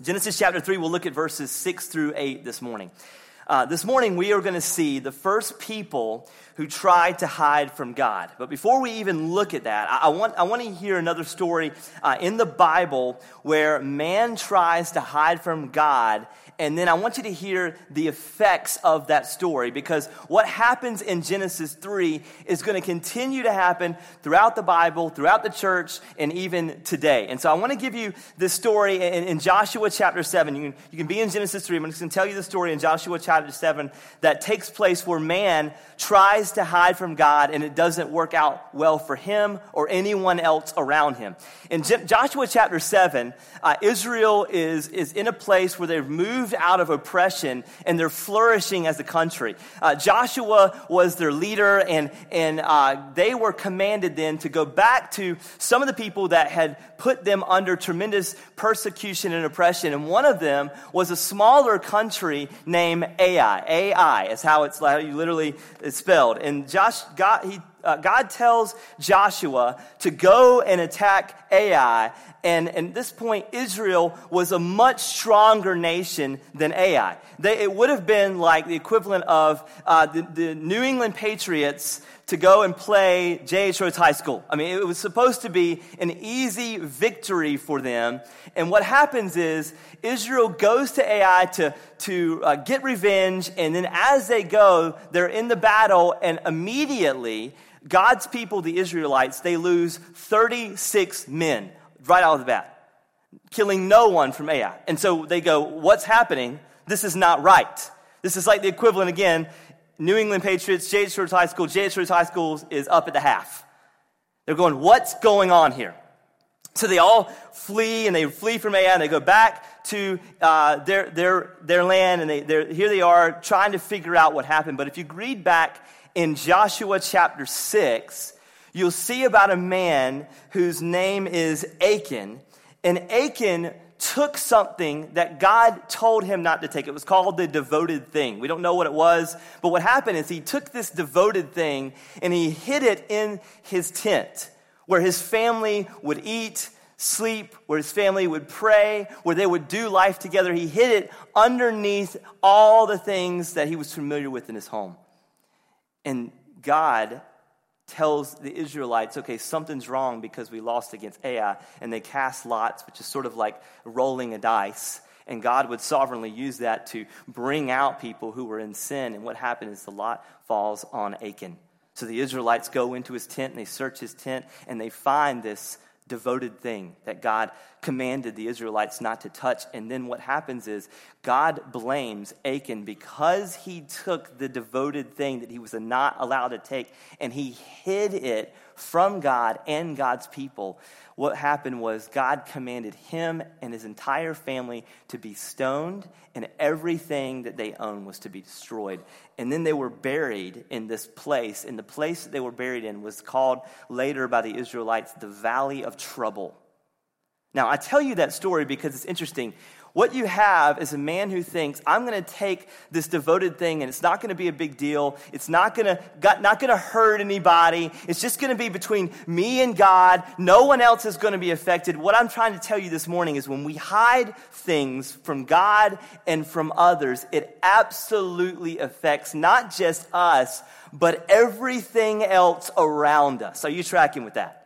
Genesis chapter 3, we'll look at verses 6 through 8 this morning. Uh, this morning, we are going to see the first people who tried to hide from God. But before we even look at that, I, I want, I want to hear another story uh, in the Bible where man tries to hide from God and then I want you to hear the effects of that story because what happens in Genesis 3 is going to continue to happen throughout the Bible, throughout the church, and even today. And so I want to give you this story in, in Joshua chapter 7. You can, you can be in Genesis 3. I'm just going to tell you the story in Joshua chapter 7 that takes place where man tries to hide from God and it doesn't work out well for him or anyone else around him. In Joshua chapter 7, uh, Israel is, is in a place where they've moved moved out of oppression and they're flourishing as a country. Uh, Joshua was their leader, and, and uh, they were commanded then to go back to some of the people that had put them under tremendous persecution and oppression. And one of them was a smaller country named Ai. Ai is how it's how you literally is spelled. And Josh, God, he uh, God tells Joshua to go and attack Ai. And, and at this point, Israel was a much stronger nation than Ai. They, it would have been like the equivalent of uh, the, the New England Patriots to go and play J.H. Rose High School. I mean, it was supposed to be an easy victory for them. And what happens is Israel goes to Ai to, to uh, get revenge. And then as they go, they're in the battle, and immediately, God's people, the Israelites, they lose 36 men right out of the bat, killing no one from Ai. And so they go, What's happening? This is not right. This is like the equivalent again New England Patriots, J.H. Rose High School, J.H. Rose High School is up at the half. They're going, What's going on here? So they all flee and they flee from Ai and they go back to uh, their, their, their land and they, here they are trying to figure out what happened. But if you read back in Joshua chapter 6, you'll see about a man whose name is Achan. And Achan took something that God told him not to take. It was called the devoted thing. We don't know what it was, but what happened is he took this devoted thing and he hid it in his tent where his family would eat, sleep, where his family would pray, where they would do life together. He hid it underneath all the things that he was familiar with in his home. And God tells the Israelites, okay, something's wrong because we lost against Ai. And they cast lots, which is sort of like rolling a dice. And God would sovereignly use that to bring out people who were in sin. And what happened is the lot falls on Achan. So the Israelites go into his tent and they search his tent and they find this devoted thing that God commanded the Israelites not to touch. And then what happens is God blames Achan because he took the devoted thing that he was not allowed to take and he hid it from God and God's people. What happened was God commanded him and his entire family to be stoned, and everything that they owned was to be destroyed. And then they were buried in this place. And the place that they were buried in was called later by the Israelites the Valley of Trouble. Now, I tell you that story because it's interesting. What you have is a man who thinks, I'm going to take this devoted thing and it's not going to be a big deal. It's not going to, not going to hurt anybody. It's just going to be between me and God. No one else is going to be affected. What I'm trying to tell you this morning is when we hide things from God and from others, it absolutely affects not just us, but everything else around us. Are you tracking with that?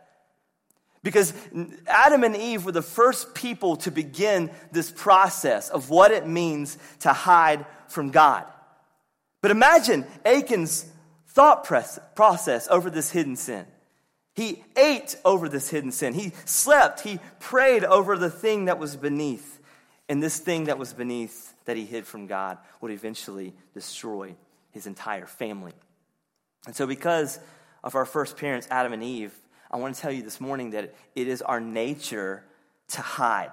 Because Adam and Eve were the first people to begin this process of what it means to hide from God. But imagine Achan's thought process over this hidden sin. He ate over this hidden sin. He slept. He prayed over the thing that was beneath. And this thing that was beneath that he hid from God would eventually destroy his entire family. And so, because of our first parents, Adam and Eve, I want to tell you this morning that it is our nature to hide.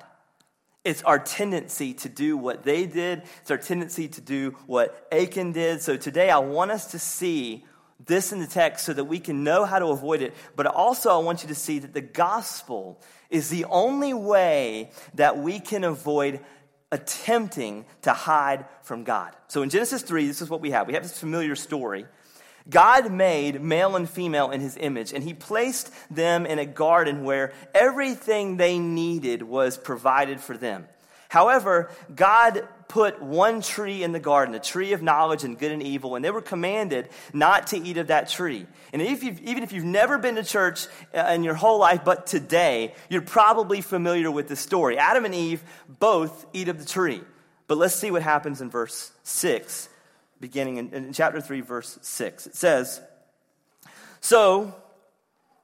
It's our tendency to do what they did. It's our tendency to do what Achan did. So today I want us to see this in the text so that we can know how to avoid it. But also I want you to see that the gospel is the only way that we can avoid attempting to hide from God. So in Genesis 3, this is what we have. We have this familiar story God made male and female in his image, and he placed them in a garden where everything they needed was provided for them. However, God put one tree in the garden, a tree of knowledge and good and evil, and they were commanded not to eat of that tree. And if even if you've never been to church uh, in your whole life, but today, you're probably familiar with the story. Adam and Eve both eat of the tree. But let's see what happens in verse 6, beginning in, in chapter 3, verse 6. It says, So,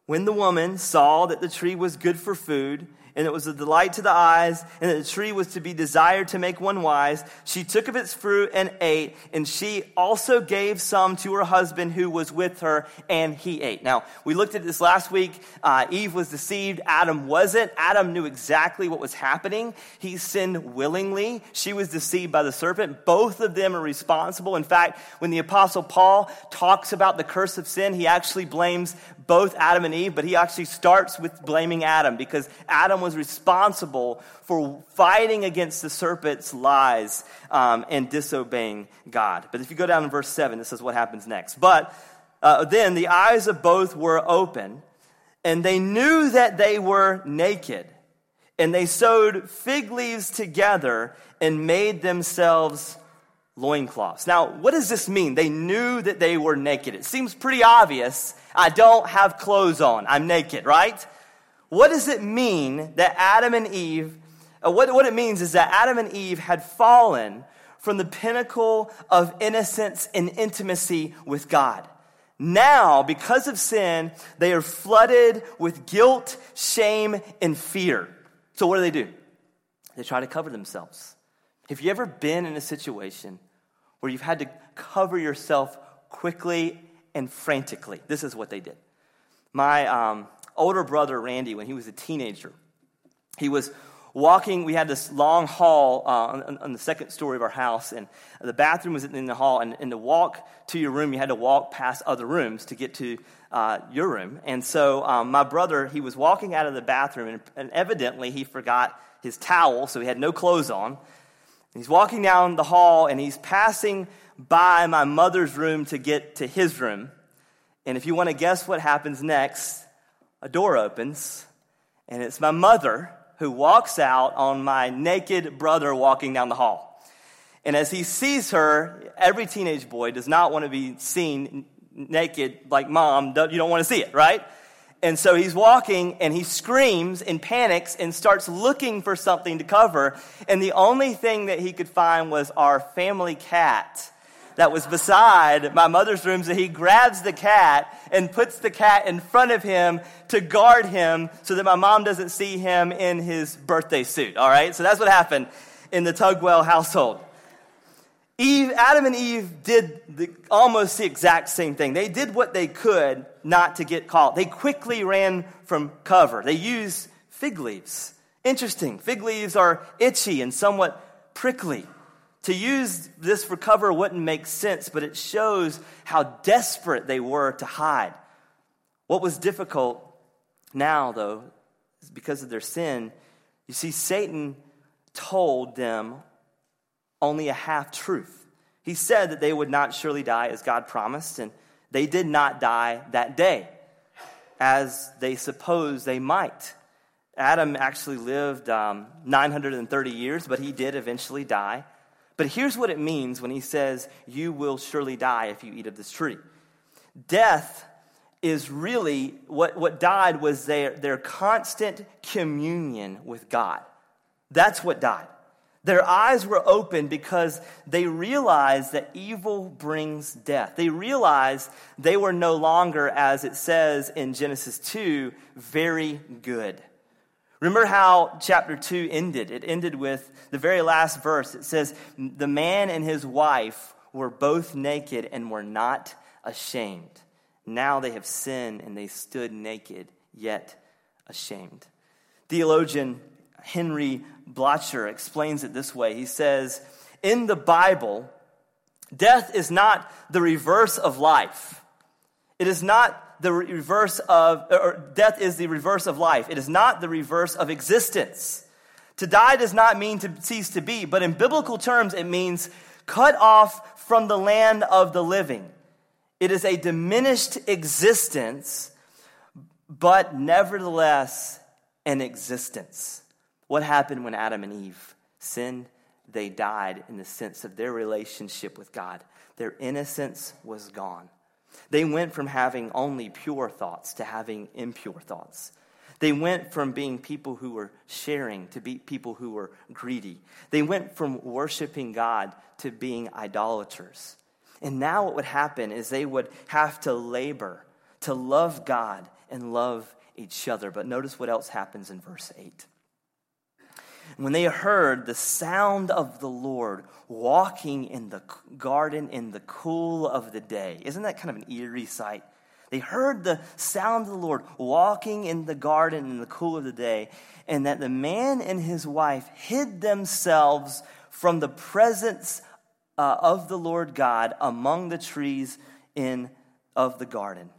when the woman saw that the tree was good for food, and it was a delight to the eyes, and the tree was to be desired to make one wise. She took of its fruit and ate, and she also gave some to her husband who was with her, and he ate. Now, we looked at this last week. Uh, Eve was deceived, Adam wasn't. Adam knew exactly what was happening. He sinned willingly. She was deceived by the serpent. Both of them are responsible. In fact, when the Apostle Paul talks about the curse of sin, he actually blames both Adam and Eve, but he actually starts with blaming Adam because Adam was responsible for fighting against the serpent's lies um, and disobeying God. But if you go down in verse 7, this is what happens next. But uh, then the eyes of both were open, and they knew that they were naked. And they sewed fig leaves together and made themselves loincloths. Now, what does this mean? They knew that they were naked. It seems pretty obvious I don't have clothes on. I'm naked, right? What does it mean that Adam and Eve, uh, what, what it means is that Adam and Eve had fallen from the pinnacle of innocence and intimacy with God. Now, because of sin, they are flooded with guilt, shame, and fear. So, what do they do? They try to cover themselves. Have you ever been in a situation where you've had to cover yourself quickly and frantically. This is what they did. My um, older brother, Randy, when he was a teenager, he was walking. We had this long hall uh, on, on, the second story of our house, and the bathroom was in the hall. And, and, to walk to your room, you had to walk past other rooms to get to uh, your room. And so, um, my brother, he was walking out of the bathroom, and, and evidently he forgot his towel, so he had no clothes on. He's walking down the hall, and he's passing by my mother's room to get to his room. And if you want to guess what happens next, a door opens, and it's my mother who walks out on my naked brother walking down the hall. And as he sees her, every teenage boy does not want to be seen naked like mom. You don't want to see it, right? And so he's walking and he screams and panics and starts looking for something to cover. And the only thing that he could find was our family cat that was beside my mother's room. So he grabs the cat and puts the cat in front of him to guard him so that my mom doesn't see him in his birthday suit. All right? So that's what happened in the Tugwell household. Eve, Adam and Eve did the, almost the exact same thing. They did what they could not to get caught. They quickly ran from cover. They used fig leaves. Interesting. Fig leaves are itchy and somewhat prickly. To use this for cover wouldn't make sense, but it shows how desperate they were to hide. What was difficult now, though, is because of their sin. You see, Satan told them only a half truth. He said that they would not surely die as God promised, and they did not die that day as they supposed they might. Adam actually lived um, 930 years, but he did eventually die. But here's what it means when he says, You will surely die if you eat of this tree. Death is really what, what died was their, their constant communion with God. That's what died. Their eyes were open because they realized that evil brings death. They realized they were no longer, as it says in Genesis 2, very good. Remember how chapter 2 ended? It ended with the very last verse. It says, The man and his wife were both naked and were not ashamed. Now they have sinned and they stood naked, yet ashamed. Theologian Henri Blocher explains it this way. He says, In the Bible, death is not the reverse of life. It is not the reverse of, or death is the reverse of life. It is not the reverse of existence. To die does not mean to cease to be, but in biblical terms, it means cut off from the land of the living. It is a diminished existence, but nevertheless an existence. What happened when Adam and Eve sinned, they died in the sense of their relationship with God. Their innocence was gone. They went from having only pure thoughts to having impure thoughts. They went from being people who were sharing to be people who were greedy. They went from worshiping God to being idolaters. And now what would happen is they would have to labor to love God and love each other. But notice what else happens in verse 8. When they heard the sound of the Lord walking in the garden in the cool of the day. Isn't that kind of an eerie sight? They heard the sound of the Lord walking in the garden in the cool of the day, and that the man and his wife hid themselves from the presence uh, of the Lord God among the trees in of the garden.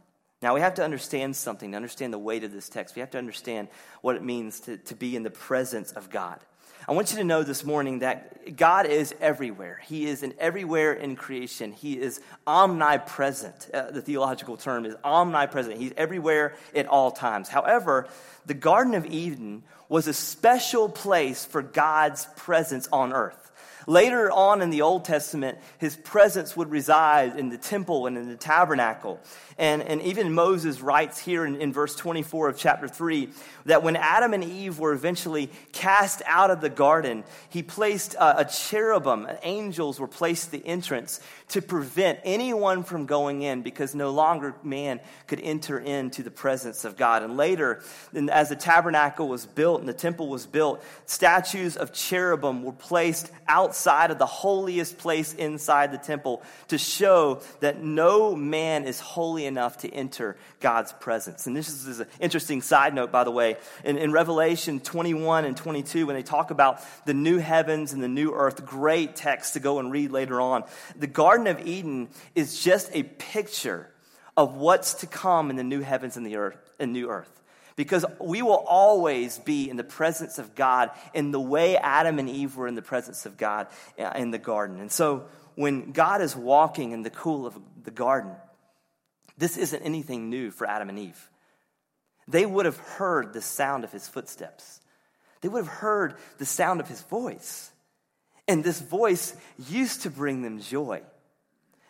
Now, we have to understand something, to understand the weight of this text. We have to understand what it means to, to be in the presence of God. I want you to know this morning that God is everywhere. He is in everywhere in creation. He is omnipresent. Uh, the theological term is omnipresent. He's everywhere at all times. However, the Garden of Eden was a special place for God's presence on earth. Later on in the Old Testament, his presence would reside in the temple and in the tabernacle. And, and even Moses writes here in, in verse 24 of chapter 3 that when Adam and Eve were eventually cast out of the garden, he placed a, a cherubim, angels were placed at the entrance to prevent anyone from going in because no longer man could enter into the presence of God. And later, as the tabernacle was built and the temple was built, statues of cherubim were placed outside of the holiest place inside the temple to show that no man is holy enough to enter God's presence. And this is an interesting side note, by the way. In, in Revelation 21 and 22, when they talk about the new heavens and the new earth, great text to go and read later on. The Garden of Eden is just a picture of what's to come in the new heavens and the earth and new earth because we will always be in the presence of God in the way Adam and Eve were in the presence of God uh, in the garden. And so when God is walking in the cool of the garden, this isn't anything new for Adam and Eve. They would have heard the sound of his footsteps, they would have heard the sound of his voice. And this voice used to bring them joy.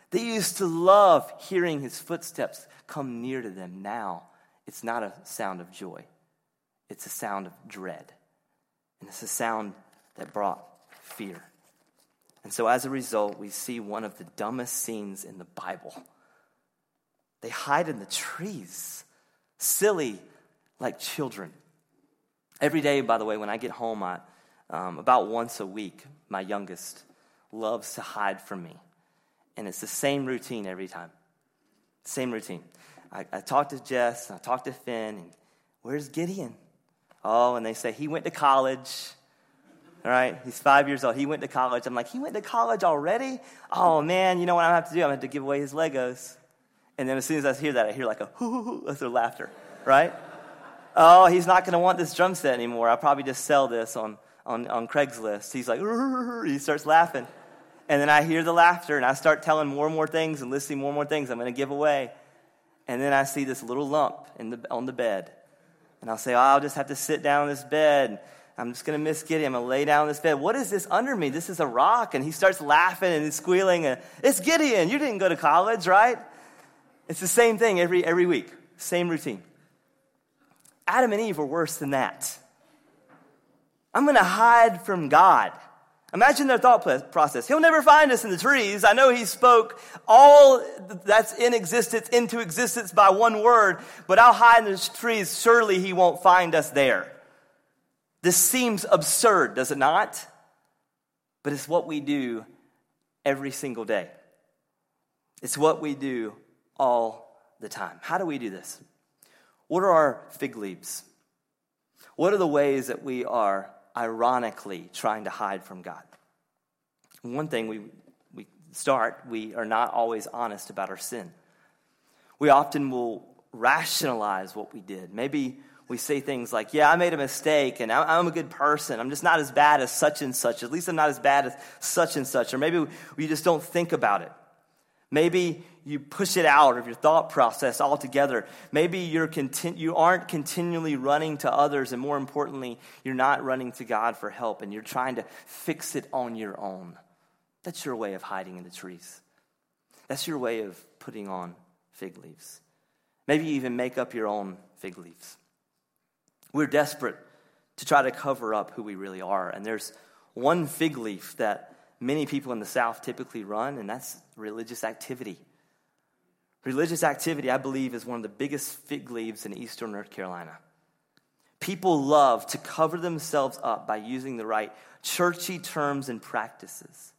They used to love hearing his footsteps come near to them. Now, it's not a sound of joy, it's a sound of dread. And it's a sound that brought fear. And so, as a result, we see one of the dumbest scenes in the Bible. They hide in the trees, silly like children. Every day, by the way, when I get home, I, um, about once a week, my youngest loves to hide from me. And it's the same routine every time. Same routine. I, I talk to Jess, I talk to Finn, and where's Gideon? Oh, and they say he went to college. All right, he's five years old. He went to college. I'm like, he went to college already? Oh man, you know what I have to do? I'm to have to give away his Legos. And then as soon as I hear that, I hear like a hoo hoo hoo, that's their laughter, right? oh, he's not to want this drum set anymore. I'll probably just sell this on, on, on Craigslist. He's like, he starts laughing. And then I hear the laughter and I start telling more and more things and listing more and more things I'm to give away. And then I see this little lump in the, on the bed. And I'll say, oh, I'll just have to sit down on this bed. I'm just going to miss Gideon. I'm going to lay down on this bed. What is this under me? This is a rock. And he starts laughing and squealing. And, it's Gideon. You didn't go to college, right? It's the same thing every, every week, same routine. Adam and Eve were worse than that. I'm going to hide from God. Imagine their thought process. He'll never find us in the trees. I know he spoke all that's in existence into existence by one word, but I'll hide in the trees. Surely he won't find us there. This seems absurd, does it not? But it's what we do every single day. It's what we do all the time. How do we do this? What are our fig leaves? What are the ways that we are ironically trying to hide from God? One thing we, we start, we are not always honest about our sin. We often will rationalize what we did. Maybe we say things like, Yeah, I made a mistake and I'm a good person. I'm just not as bad as such and such. At least I'm not as bad as such and such. Or maybe we just don't think about it. Maybe you push it out of your thought process altogether. Maybe you're conti- you aren't continually running to others, and more importantly, you're not running to God for help and you're trying to fix it on your own. That's your way of hiding in the trees. That's your way of putting on fig leaves. Maybe you even make up your own fig leaves. We're desperate to try to cover up who we really are, and there's one fig leaf that many people in the South typically run, and that's religious activity. Religious activity, I believe, is one of the biggest fig leaves in eastern North Carolina. People love to cover themselves up by using the right churchy terms and practices.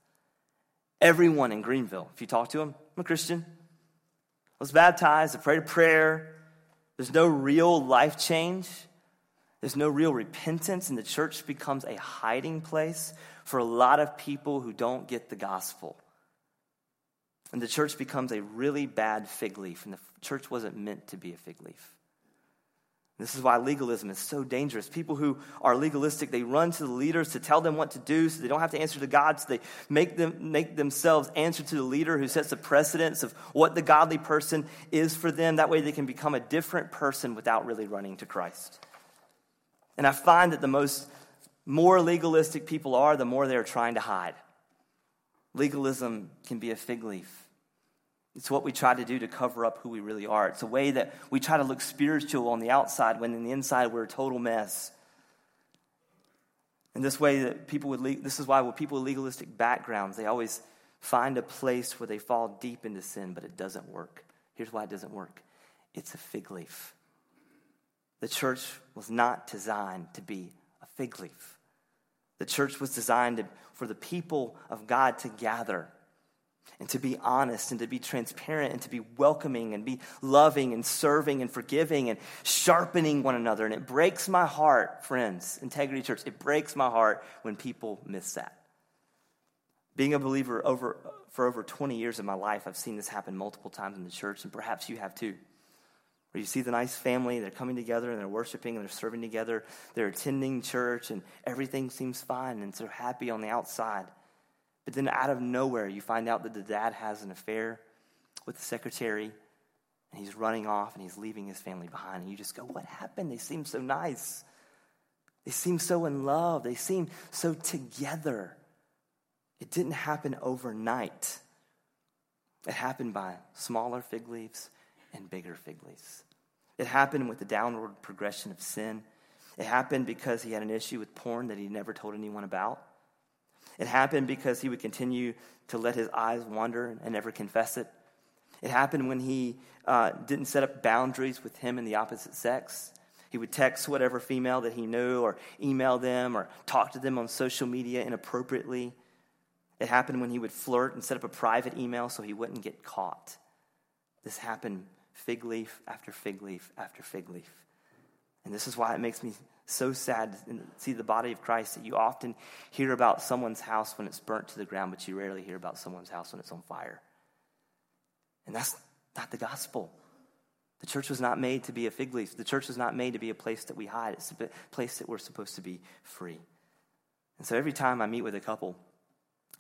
Everyone in Greenville, if you talk to them, I'm a Christian. I was baptized, I prayed a prayer. There's no real life change. There's no real repentance, and the church becomes a hiding place for a lot of people who don't get the gospel. And the church becomes a really bad fig leaf, and the church wasn't meant to be a fig leaf. This is why legalism is so dangerous. People who are legalistic, they run to the leaders to tell them what to do so they don't have to answer to God. So they make, them, make themselves answer to the leader who sets the precedence of what the godly person is for them. That way they can become a different person without really running to Christ. And I find that the most more legalistic people are, the more they're trying to hide. Legalism can be a fig leaf. It's what we try to do to cover up who we really are. It's a way that we try to look spiritual on the outside when in the inside we're a total mess. And this way that people would this is why with people with legalistic backgrounds, they always find a place where they fall deep into sin, but it doesn't work. Here's why it doesn't work. It's a fig leaf. The church was not designed to be a fig leaf. The church was designed for the people of God to gather and to be honest and to be transparent and to be welcoming and be loving and serving and forgiving and sharpening one another. And it breaks my heart, friends, Integrity Church, it breaks my heart when people miss that. Being a believer over, for over 20 years of my life, I've seen this happen multiple times in the church, and perhaps you have too. Where you see the nice family, they're coming together and they're worshiping and they're serving together, they're attending church, and everything seems fine and they're happy on the outside. But then out of nowhere, you find out that the dad has an affair with the secretary and he's running off and he's leaving his family behind. And you just go, What happened? They seem so nice. They seem so in love. They seem so together. It didn't happen overnight, it happened by smaller fig leaves and bigger fig leaves. It happened with the downward progression of sin. It happened because he had an issue with porn that he never told anyone about. It happened because he would continue to let his eyes wander and never confess it. It happened when he uh, didn't set up boundaries with him and the opposite sex. He would text whatever female that he knew, or email them, or talk to them on social media inappropriately. It happened when he would flirt and set up a private email so he wouldn't get caught. This happened fig leaf after fig leaf after fig leaf. And this is why it makes me so sad to see the body of Christ that you often hear about someone's house when it's burnt to the ground, but you rarely hear about someone's house when it's on fire. And that's not the gospel. The church was not made to be a fig leaf. The church was not made to be a place that we hide. It's a place that we're supposed to be free. And so every time I meet with a couple,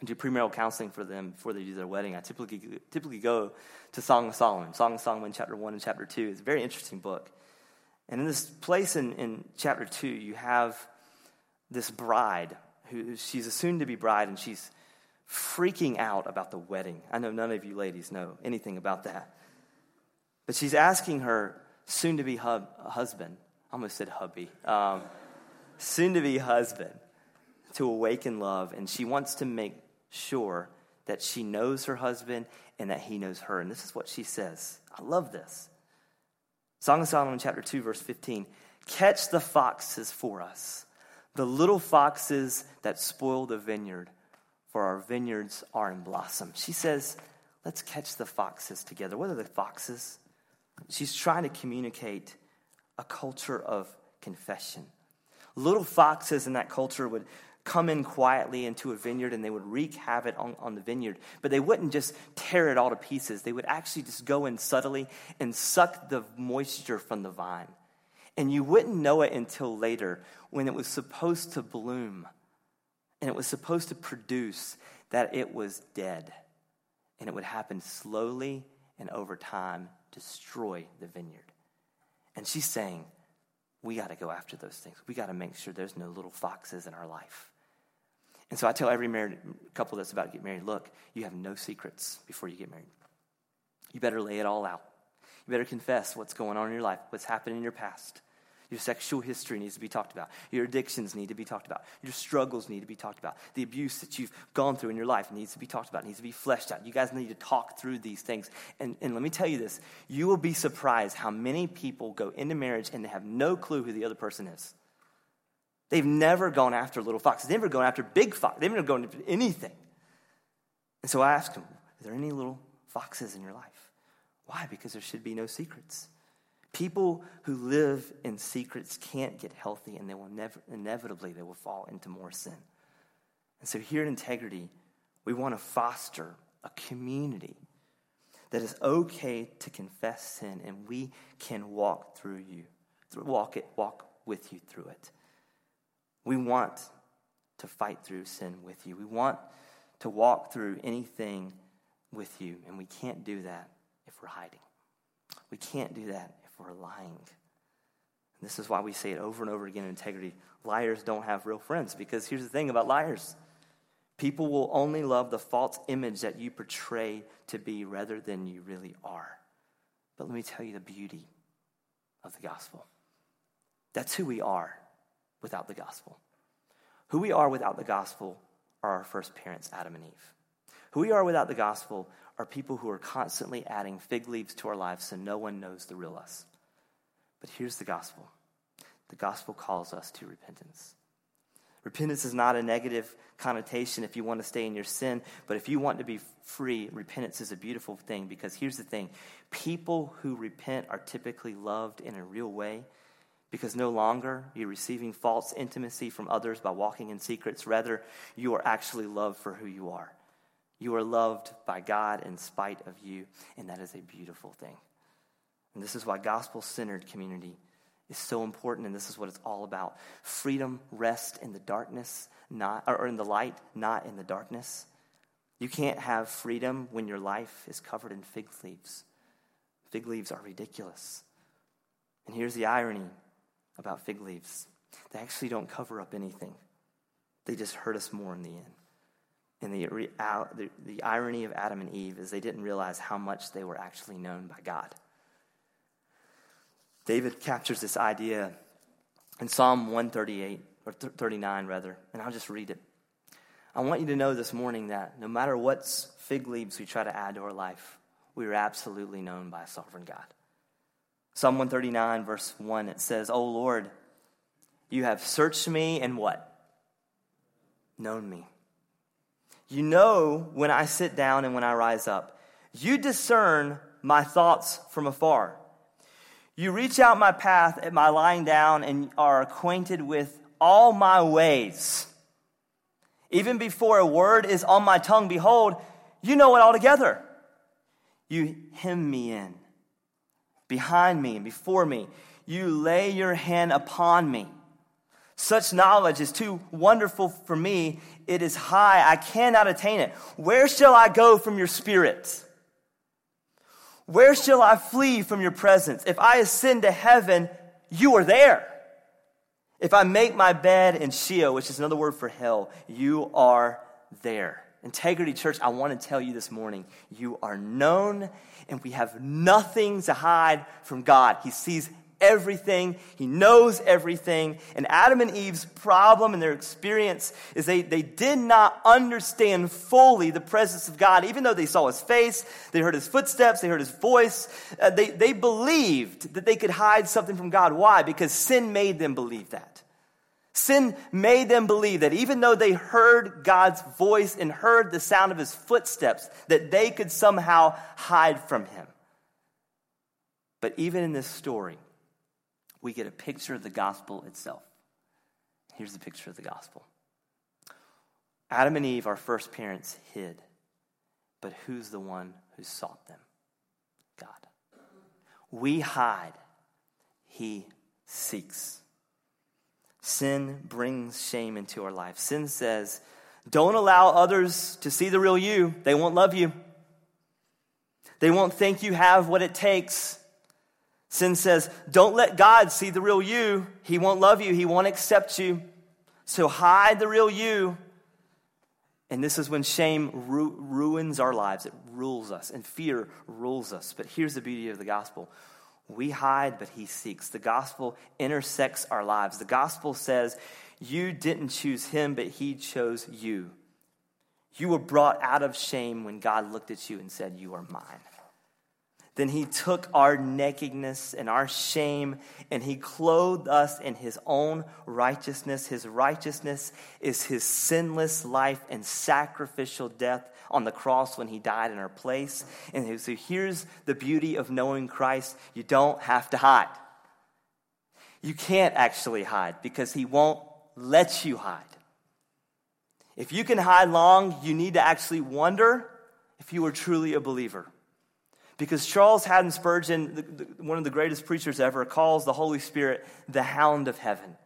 do premarital counseling for them before they do their wedding. I typically, typically go to Song of Solomon. Song of Solomon, chapter 1 and chapter 2. It's a very interesting book. And in this place in, in chapter 2, you have this bride who she's a soon to be bride and she's freaking out about the wedding. I know none of you ladies know anything about that. But she's asking her soon to be hub, husband, I almost said hubby, um, soon to be husband to awaken love. And she wants to make sure that she knows her husband and that he knows her. And this is what she says. I love this. Song of Solomon, chapter 2, verse 15. Catch the foxes for us, the little foxes that spoil the vineyard, for our vineyards are in blossom. She says, Let's catch the foxes together. What are the foxes? She's trying to communicate a culture of confession. Little foxes in that culture would come in quietly into a vineyard and they would wreak havoc on, on the vineyard. But they wouldn't just tear it all to pieces. They would actually just go in subtly and suck the moisture from the vine. And you wouldn't know it until later when it was supposed to bloom and it was supposed to produce that it was dead. and it would happen slowly and over time destroy the vineyard. And she's saying, we got to go after those things. We got to make sure there's no little foxes in our life. And so I tell every married couple that's about to get married look, you have no secrets before you get married. You better lay it all out. You better confess what's going on in your life, what's happened in your past. Your sexual history needs to be talked about. Your addictions need to be talked about. Your struggles need to be talked about. The abuse that you've gone through in your life needs to be talked about, it needs to be fleshed out. You guys need to talk through these things. And, and let me tell you this you will be surprised how many people go into marriage and they have no clue who the other person is. They've never gone after little foxes, they've never gone after big foxes, they've never gone after anything. And so I asked him, Are there any little foxes in your life? Why? Because there should be no secrets. People who live in secrets can't get healthy and they will never inevitably they will fall into more sin. And so here at Integrity, we want to foster a community that is okay to confess sin and we can walk through you, walk it, walk with you through it. We want to fight through sin with you. We want to walk through anything with you, and we can't do that if we're hiding. We can't do that if we're lying. And this is why we say it over and over again in integrity. Liars don't have real friends because here's the thing about liars people will only love the false image that you portray to be rather than you really are. But let me tell you the beauty of the gospel. That's who we are without the gospel. Who we are without the gospel are our first parents, Adam and Eve. Who we are without the gospel are people who are constantly adding fig leaves to our lives so no one knows the real us. But here's the gospel the gospel calls us to repentance. Repentance is not a negative connotation if you want to stay in your sin, but if you want to be free, repentance is a beautiful thing because here's the thing people who repent are typically loved in a real way because no longer you're receiving false intimacy from others by walking in secrets. Rather, you are actually loved for who you are. You are loved by God in spite of you, and that is a beautiful thing. And this is why gospel centered community is so important, and this is what it's all about. Freedom rests in the darkness, not or in the light, not in the darkness. You can't have freedom when your life is covered in fig leaves. Fig leaves are ridiculous. And here's the irony about fig leaves they actually don't cover up anything, they just hurt us more in the end. And the, the, the irony of Adam and Eve is they didn't realize how much they were actually known by God. David captures this idea in Psalm 138, or 39 rather, and I'll just read it. I want you to know this morning that no matter what fig leaves we try to add to our life, we are absolutely known by a sovereign God. Psalm 139, verse 1, it says, O Lord, you have searched me and what? Known me. You know when I sit down and when I rise up. You discern my thoughts from afar. You reach out my path at my lying down and are acquainted with all my ways. Even before a word is on my tongue, behold, you know it altogether. You hem me in, behind me and before me. You lay your hand upon me. Such knowledge is too wonderful for me. It is high. I cannot attain it. Where shall I go from your spirit? Where shall I flee from your presence? If I ascend to heaven, you are there. If I make my bed in Sheol, which is another word for hell, you are there. Integrity Church, I want to tell you this morning, you are known and we have nothing to hide from God. He sees everything, He knows everything. And Adam and Eve's problem and their experience is they, they did not understand fully the presence of God. Even though they saw His face, they heard His footsteps, they heard His voice, uh, they, they believed that they could hide something from God. Why? Because sin made them believe that. Sin made them believe that even though they heard God's voice and heard the sound of his footsteps, that they could somehow hide from him. But even in this story, we get a picture of the gospel itself. Here's the picture of the gospel Adam and Eve, our first parents, hid. But who's the one who sought them? God. We hide, He seeks. Sin brings shame into our life. Sin says, don't allow others to see the real you, they won't love you. They won't think you have what it takes. Sin says, don't let God see the real you. He won't love you, He won't accept you. So hide the real you. And this is when shame ru- ruins our lives. It rules us, and fear rules us. But here's the beauty of the gospel we hide, but He seeks. The gospel intersects our lives. The gospel says, You didn't choose Him, but He chose you. You were brought out of shame when God looked at you and said, You are mine. Then he took our nakedness and our shame and he clothed us in his own righteousness. His righteousness is his sinless life and sacrificial death on the cross when he died in our place. And so here's the beauty of knowing Christ you don't have to hide. You can't actually hide because he won't let you hide. If you can hide long, you need to actually wonder if you are truly a believer. Because Charles Haddon Spurgeon, the, the, one of the greatest preachers ever, calls the Holy Spirit the hound of heaven.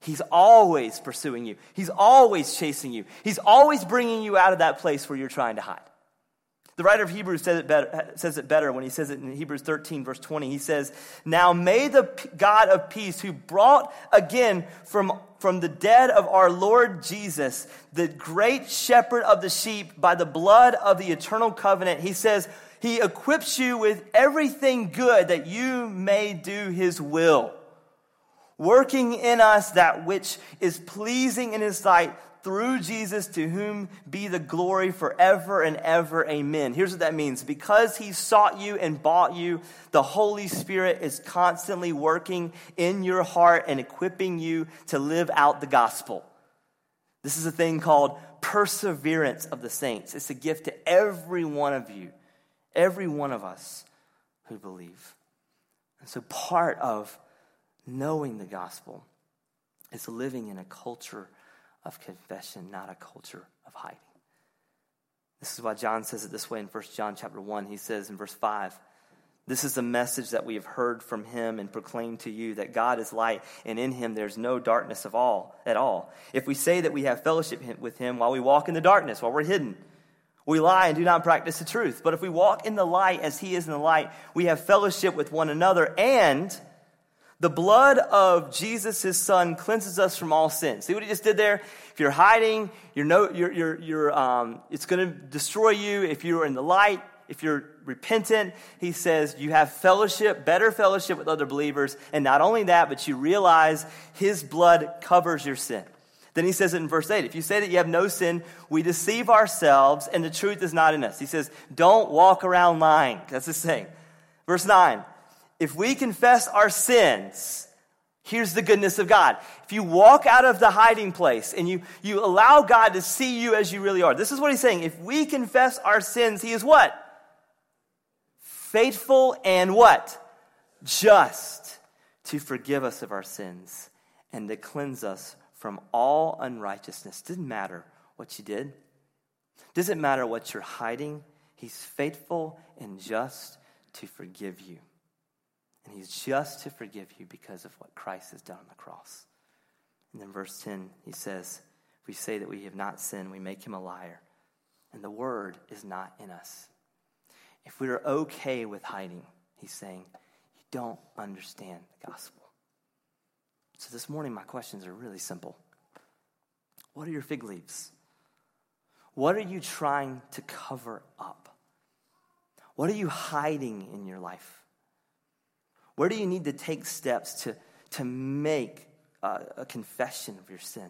He's always pursuing you, He's always chasing you, He's always bringing you out of that place where you're trying to hide. The writer of Hebrews says it, better, says it better when he says it in Hebrews 13, verse 20. He says, Now may the God of peace, who brought again from, from the dead of our Lord Jesus, the great shepherd of the sheep, by the blood of the eternal covenant, he says, he equips you with everything good that you may do His will, working in us that which is pleasing in His sight through Jesus, to whom be the glory forever and ever. Amen. Here's what that means because He sought you and bought you, the Holy Spirit is constantly working in your heart and equipping you to live out the gospel. This is a thing called perseverance of the saints. It's a gift to every one of you Every one of us who believe. And so, part of knowing the gospel is living in a culture of confession, not a culture of hiding. This is why John says it this way in 1 John chapter 1. He says in verse 5, This is the message that we have heard from him and proclaimed to you that God is light, and in him there's no darkness of all at all. If we say that we have fellowship with him while we walk in the darkness, while we're hidden, we lie and do not practice the truth. But if we walk in the light as he is in the light, we have fellowship with one another, and the blood of Jesus, his son, cleanses us from all sin. See what he just did there? If you're hiding, you're no, you're, you're, you're, um, it's going to destroy you. If you're in the light, if you're repentant, he says you have fellowship, better fellowship with other believers. And not only that, but you realize his blood covers your sin. Then he says it in verse 8 if you say that you have no sin, we deceive ourselves and the truth is not in us. He says, don't walk around lying. That's the saying. Verse 9 if we confess our sins, here's the goodness of God. If you walk out of the hiding place and you, you allow God to see you as you really are, this is what he's saying. If we confess our sins, he is what? Faithful and what? Just to forgive us of our sins and to cleanse us from all unrighteousness. Doesn't matter what you did, doesn't matter what you're hiding. He's faithful and just to forgive you. And he's just to forgive you because of what Christ has done on the cross. And then verse 10, he says, If we say that we have not sinned, we make him a liar, and the word is not in us. If we are okay with hiding, he's saying, you don't understand the gospel. So this morning, my questions are really simple What are your fig leaves? What are you trying to cover up? What are you hiding in your life? Where do you need to take steps to, to make a, a confession of your sin?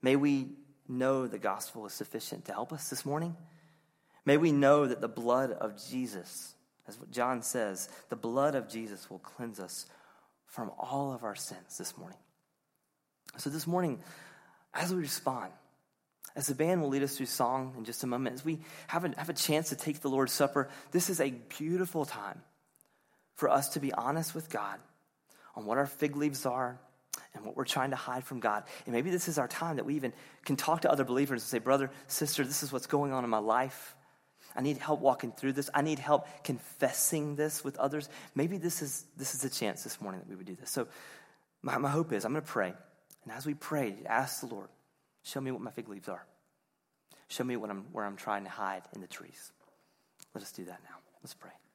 May we know the gospel is sufficient to help us this morning. May we know that the blood of Jesus, as John says, the blood of Jesus will cleanse us from all of our sins this morning. So, this morning, as we respond, as the band will lead us through song in just a moment, as we have a, have a chance to take the Lord's Supper, this is a beautiful time for us to be honest with God on what our fig leaves are and what we're trying to hide from God. And maybe this is our time that we even can talk to other believers and say, Brother, sister, this is what's going on in my life. I need help walking through this. I need help confessing this with others. Maybe this is this is a chance this morning that we would do this. So my, my hope is I'm going to pray. And as we pray, ask the Lord, show me what my fig leaves are. Show me what I'm, where I'm trying to hide in the trees. Let us do that now. Let's pray.